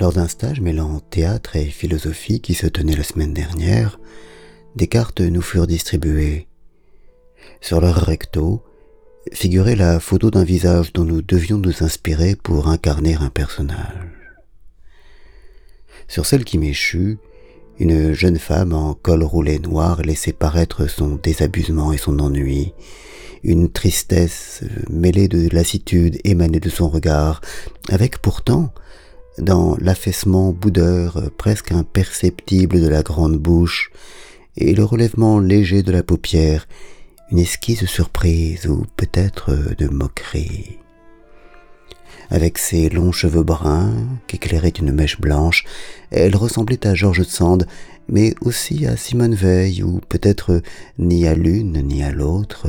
Lors d'un stage mêlant théâtre et philosophie qui se tenait la semaine dernière, des cartes nous furent distribuées. Sur leur recto figurait la photo d'un visage dont nous devions nous inspirer pour incarner un personnage. Sur celle qui m'échut, une jeune femme en col roulé noir laissait paraître son désabusement et son ennui. Une tristesse mêlée de lassitude émanait de son regard, avec pourtant, dans l'affaissement boudeur presque imperceptible de la grande bouche, et le relèvement léger de la paupière, une esquisse surprise ou peut-être de moquerie. Avec ses longs cheveux bruns, qu'éclairait une mèche blanche, elle ressemblait à George Sand, mais aussi à Simone Veil, ou peut-être ni à l'une ni à l'autre,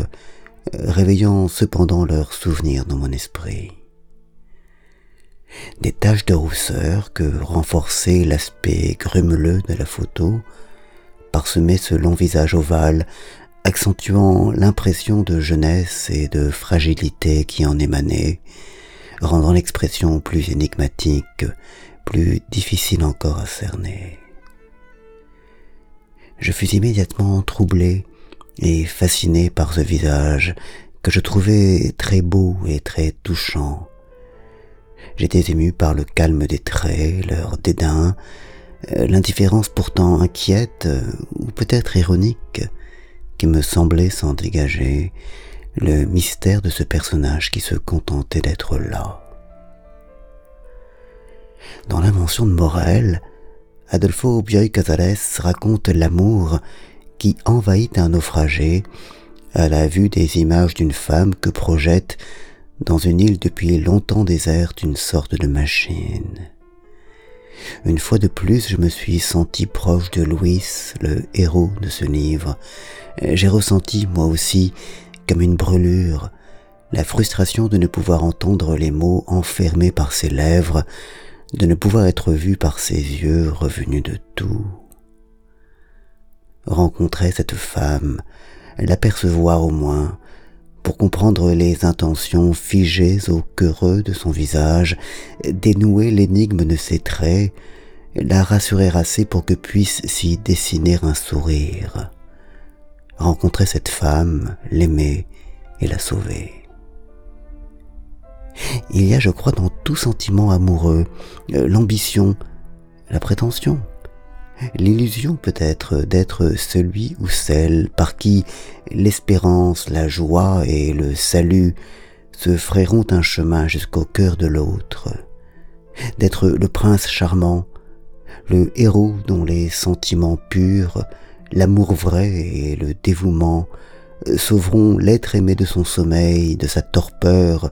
réveillant cependant leurs souvenirs dans mon esprit. Des taches de rousseur que renforçait l'aspect grumeleux de la photo parsemaient ce long visage ovale, accentuant l'impression de jeunesse et de fragilité qui en émanait, rendant l'expression plus énigmatique, plus difficile encore à cerner. Je fus immédiatement troublé et fasciné par ce visage que je trouvais très beau et très touchant. J'étais ému par le calme des traits, leur dédain, l'indifférence pourtant inquiète ou peut-être ironique qui me semblait s'en dégager, le mystère de ce personnage qui se contentait d'être là. Dans l'invention de Morel, Adolfo Bioy Casares raconte l'amour qui envahit un naufragé à la vue des images d'une femme que projette dans une île depuis longtemps déserte une sorte de machine. Une fois de plus, je me suis senti proche de Louis, le héros de ce livre. J'ai ressenti, moi aussi, comme une brûlure, la frustration de ne pouvoir entendre les mots enfermés par ses lèvres, de ne pouvoir être vu par ses yeux revenus de tout. Rencontrer cette femme, l'apercevoir au moins, pour comprendre les intentions figées au cœureux de son visage, dénouer l'énigme de ses traits, la rassurer assez pour que puisse s'y dessiner un sourire rencontrer cette femme, l'aimer et la sauver. Il y a, je crois, dans tout sentiment amoureux, euh, l'ambition, la prétention, l'illusion peut-être d'être celui ou celle par qui l'espérance, la joie et le salut se frayeront un chemin jusqu'au cœur de l'autre, d'être le prince charmant, le héros dont les sentiments purs l'amour vrai et le dévouement sauveront l'être aimé de son sommeil, de sa torpeur,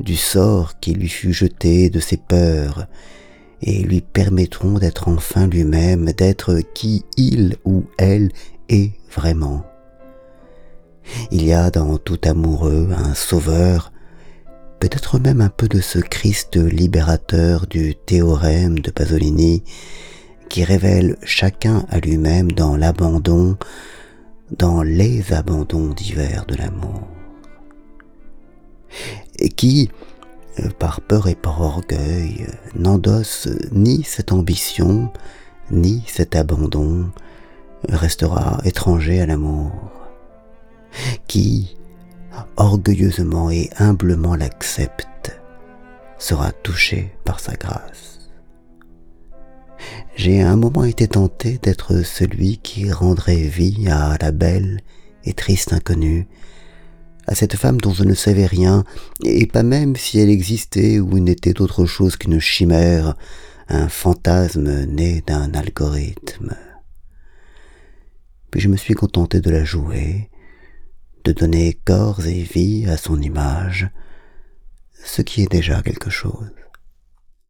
du sort qui lui fut jeté, de ses peurs, et lui permettront d'être enfin lui-même, d'être qui il ou elle est vraiment. Il y a dans tout amoureux un sauveur, peut-être même un peu de ce Christ libérateur du théorème de Pasolini, qui révèle chacun à lui-même dans l'abandon, dans les abandons divers de l'amour. Et qui, par peur et par orgueil, n'endosse ni cette ambition, ni cet abandon, restera étranger à l'amour, qui, orgueilleusement et humblement l'accepte, sera touché par sa grâce. J'ai un moment été tenté d'être celui qui rendrait vie à la belle et triste inconnue, à cette femme dont je ne savais rien, et pas même si elle existait ou n'était autre chose qu'une chimère, un fantasme né d'un algorithme. Puis je me suis contenté de la jouer, de donner corps et vie à son image, ce qui est déjà quelque chose.